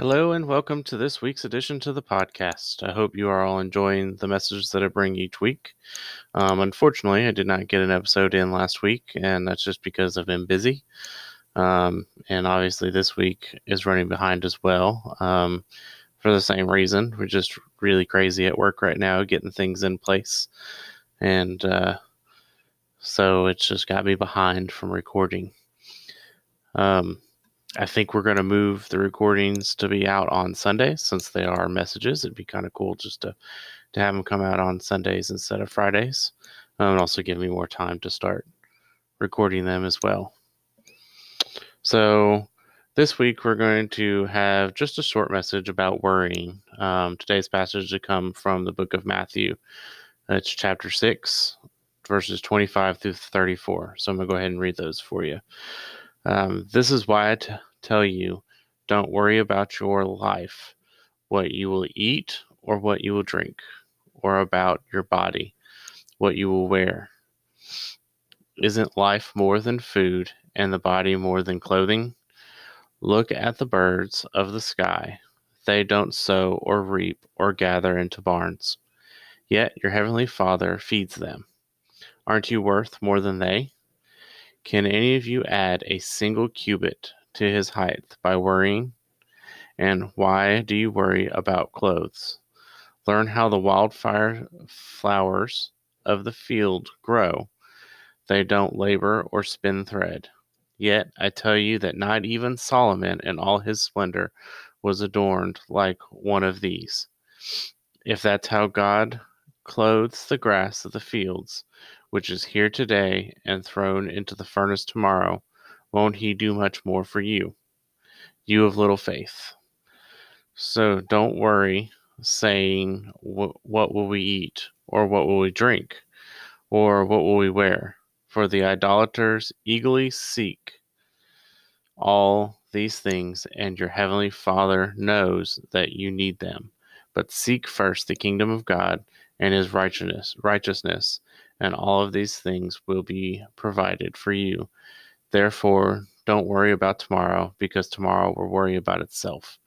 Hello and welcome to this week's edition to the podcast. I hope you are all enjoying the messages that I bring each week. Um, unfortunately, I did not get an episode in last week, and that's just because I've been busy. Um, and obviously, this week is running behind as well um, for the same reason. We're just really crazy at work right now, getting things in place. And uh, so it's just got me behind from recording. Um, I think we're going to move the recordings to be out on Sundays since they are messages. It'd be kind of cool just to, to have them come out on Sundays instead of Fridays. Um, and also give me more time to start recording them as well. So, this week we're going to have just a short message about worrying. Um, today's passage to come from the book of Matthew. It's chapter 6, verses 25 through 34. So, I'm going to go ahead and read those for you. Um, this is why I t- tell you don't worry about your life, what you will eat or what you will drink, or about your body, what you will wear. Isn't life more than food and the body more than clothing? Look at the birds of the sky. They don't sow or reap or gather into barns, yet your heavenly Father feeds them. Aren't you worth more than they? Can any of you add a single cubit to his height by worrying? And why do you worry about clothes? Learn how the wildfire flowers of the field grow. They don't labor or spin thread. Yet I tell you that not even Solomon in all his splendor was adorned like one of these. If that's how God clothes the grass of the fields, which is here today and thrown into the furnace tomorrow, won't he do much more for you? You of little faith. So don't worry saying, What will we eat? Or what will we drink? Or what will we wear? For the idolaters eagerly seek all these things, and your heavenly Father knows that you need them. But seek first the kingdom of God and his righteousness, righteousness, and all of these things will be provided for you. Therefore, don't worry about tomorrow, because tomorrow will worry about itself.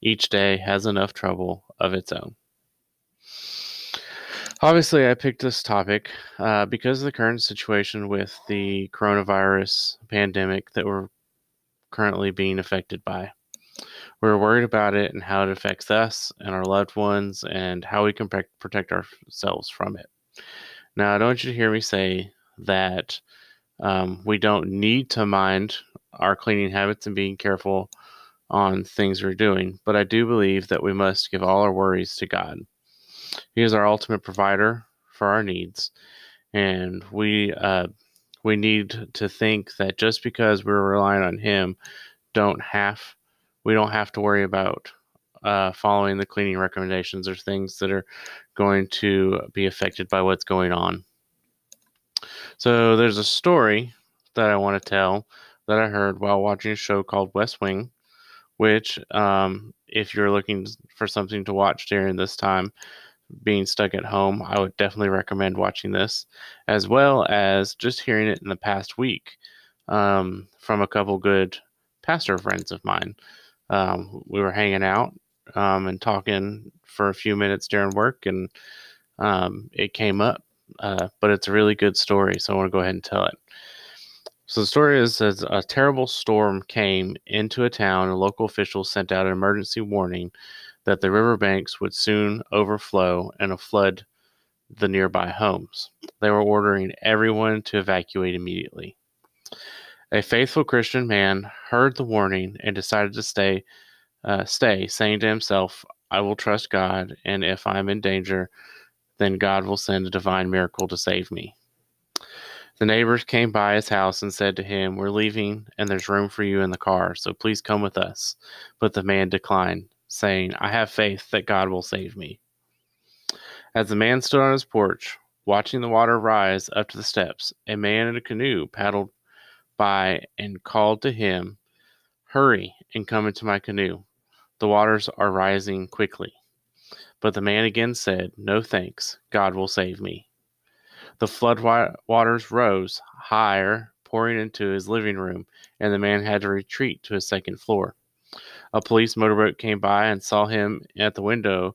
Each day has enough trouble of its own. Obviously, I picked this topic uh, because of the current situation with the coronavirus pandemic that we're currently being affected by. We're worried about it and how it affects us and our loved ones and how we can protect ourselves from it. Now, I don't want you to hear me say that um, we don't need to mind our cleaning habits and being careful on things we're doing, but I do believe that we must give all our worries to God. He is our ultimate provider for our needs, and we uh, we need to think that just because we're relying on Him, don't have we don't have to worry about uh, following the cleaning recommendations or things that are going to be affected by what's going on. So there's a story that I want to tell that I heard while watching a show called West Wing, which, um, if you're looking for something to watch during this time, being stuck at home, I would definitely recommend watching this, as well as just hearing it in the past week um, from a couple good pastor friends of mine. Um, we were hanging out um, and talking for a few minutes during work, and um, it came up. Uh, but it's a really good story, so I want to go ahead and tell it. So the story is as a terrible storm came into a town, and local officials sent out an emergency warning that the riverbanks would soon overflow and flood the nearby homes. They were ordering everyone to evacuate immediately. A faithful Christian man heard the warning and decided to stay, uh, stay, saying to himself, "I will trust God, and if I am in danger, then God will send a divine miracle to save me." The neighbors came by his house and said to him, We're leaving, and there's room for you in the car, so please come with us. But the man declined, saying, I have faith that God will save me. As the man stood on his porch, watching the water rise up to the steps, a man in a canoe paddled by and called to him, Hurry and come into my canoe. The waters are rising quickly. But the man again said, No thanks, God will save me. The flood waters rose higher, pouring into his living room, and the man had to retreat to his second floor. A police motorboat came by and saw him at the window,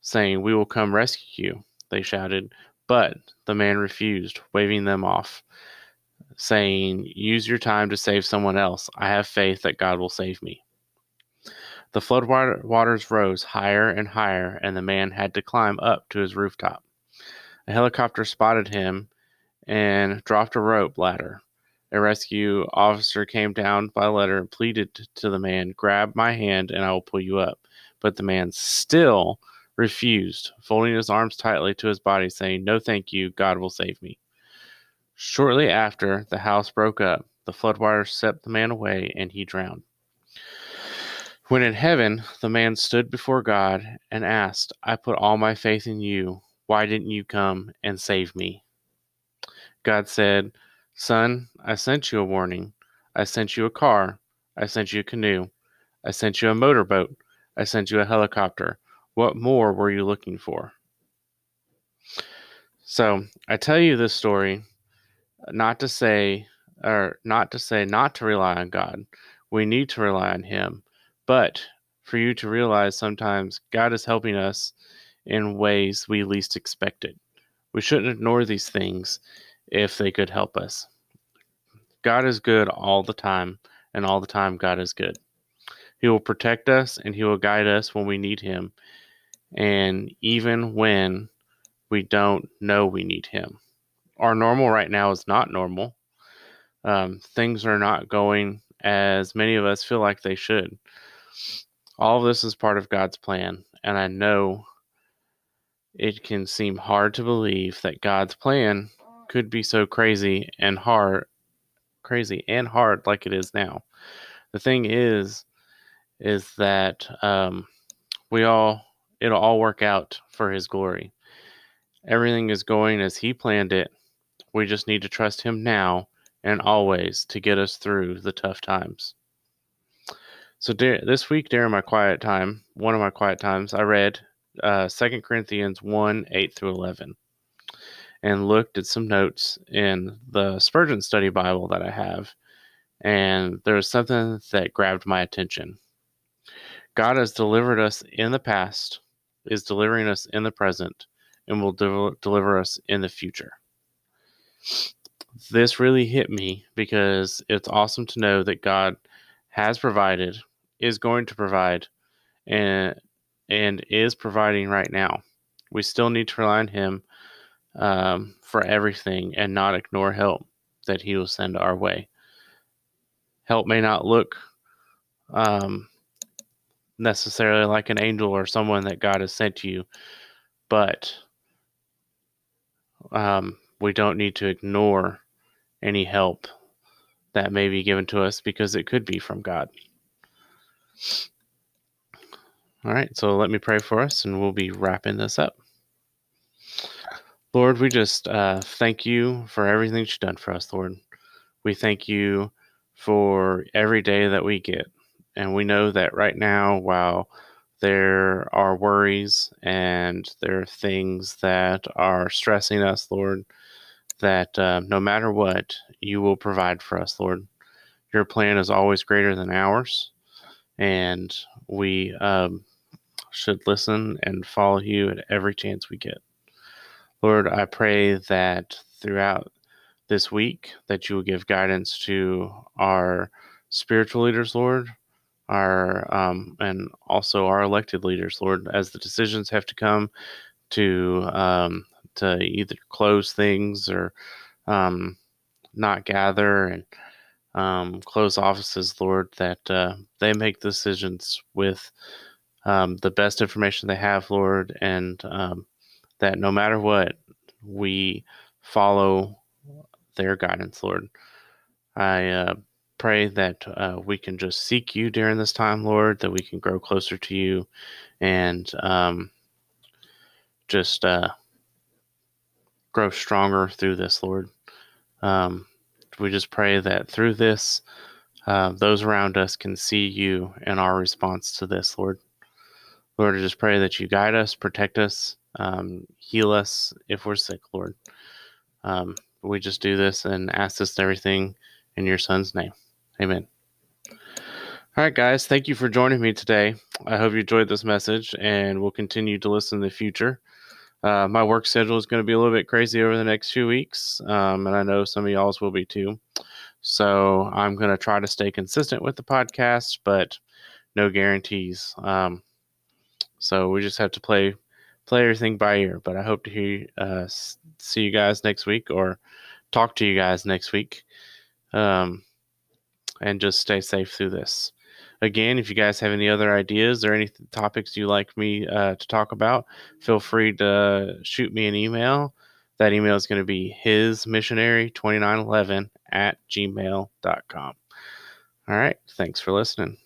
saying, We will come rescue you, they shouted. But the man refused, waving them off, saying, Use your time to save someone else. I have faith that God will save me. The flood waters rose higher and higher, and the man had to climb up to his rooftop. A helicopter spotted him and dropped a rope ladder. A rescue officer came down by letter and pleaded to the man, Grab my hand and I will pull you up. But the man still refused, folding his arms tightly to his body, saying, No, thank you. God will save me. Shortly after, the house broke up. The floodwaters swept the man away, and he drowned. When in heaven, the man stood before God and asked, I put all my faith in you. Why didn't you come and save me? God said, Son, I sent you a warning. I sent you a car. I sent you a canoe. I sent you a motorboat. I sent you a helicopter. What more were you looking for? So I tell you this story uh, not to say, or not to say not to rely on God. We need to rely on Him. But for you to realize sometimes God is helping us in ways we least expected. We shouldn't ignore these things if they could help us. God is good all the time, and all the time, God is good. He will protect us and He will guide us when we need Him, and even when we don't know we need Him. Our normal right now is not normal. Um, things are not going as many of us feel like they should. All of this is part of God's plan, and I know it can seem hard to believe that God's plan could be so crazy and hard crazy and hard like it is now. The thing is, is that um, we all it'll all work out for His glory. Everything is going as He planned it. We just need to trust Him now and always to get us through the tough times. So this week during my quiet time, one of my quiet times, I read uh, 2 Corinthians 1 8 through 11 and looked at some notes in the Spurgeon Study Bible that I have, and there was something that grabbed my attention. God has delivered us in the past, is delivering us in the present, and will de- deliver us in the future. This really hit me because it's awesome to know that God has provided, is going to provide, and and is providing right now. We still need to rely on Him um, for everything and not ignore help that He will send our way. Help may not look um, necessarily like an angel or someone that God has sent to you, but um, we don't need to ignore any help that may be given to us because it could be from God. All right, so let me pray for us and we'll be wrapping this up. Lord, we just uh, thank you for everything you've done for us, Lord. We thank you for every day that we get. And we know that right now, while there are worries and there are things that are stressing us, Lord, that uh, no matter what, you will provide for us, Lord. Your plan is always greater than ours. And we um, should listen and follow you at every chance we get. Lord, I pray that throughout this week that you will give guidance to our spiritual leaders, Lord, our um, and also our elected leaders, Lord, as the decisions have to come to um, to either close things or um, not gather and um, close offices, Lord, that uh, they make decisions with um, the best information they have, Lord, and um, that no matter what, we follow their guidance, Lord. I uh, pray that uh, we can just seek you during this time, Lord, that we can grow closer to you and um, just uh, grow stronger through this, Lord. Um, we just pray that through this, uh, those around us can see you and our response to this, Lord. Lord, I just pray that you guide us, protect us, um, heal us if we're sick, Lord. Um, we just do this and ask this everything in your Son's name. Amen. All right, guys, thank you for joining me today. I hope you enjoyed this message and we will continue to listen in the future. Uh, my work schedule is going to be a little bit crazy over the next few weeks, um, and I know some of y'all's will be too. So I'm going to try to stay consistent with the podcast, but no guarantees. Um, so we just have to play play everything by ear. But I hope to hear uh, see you guys next week or talk to you guys next week, um, and just stay safe through this. Again, if you guys have any other ideas or any topics you like me uh, to talk about, feel free to shoot me an email. That email is going to be hismissionary2911 at gmail.com. All right. Thanks for listening.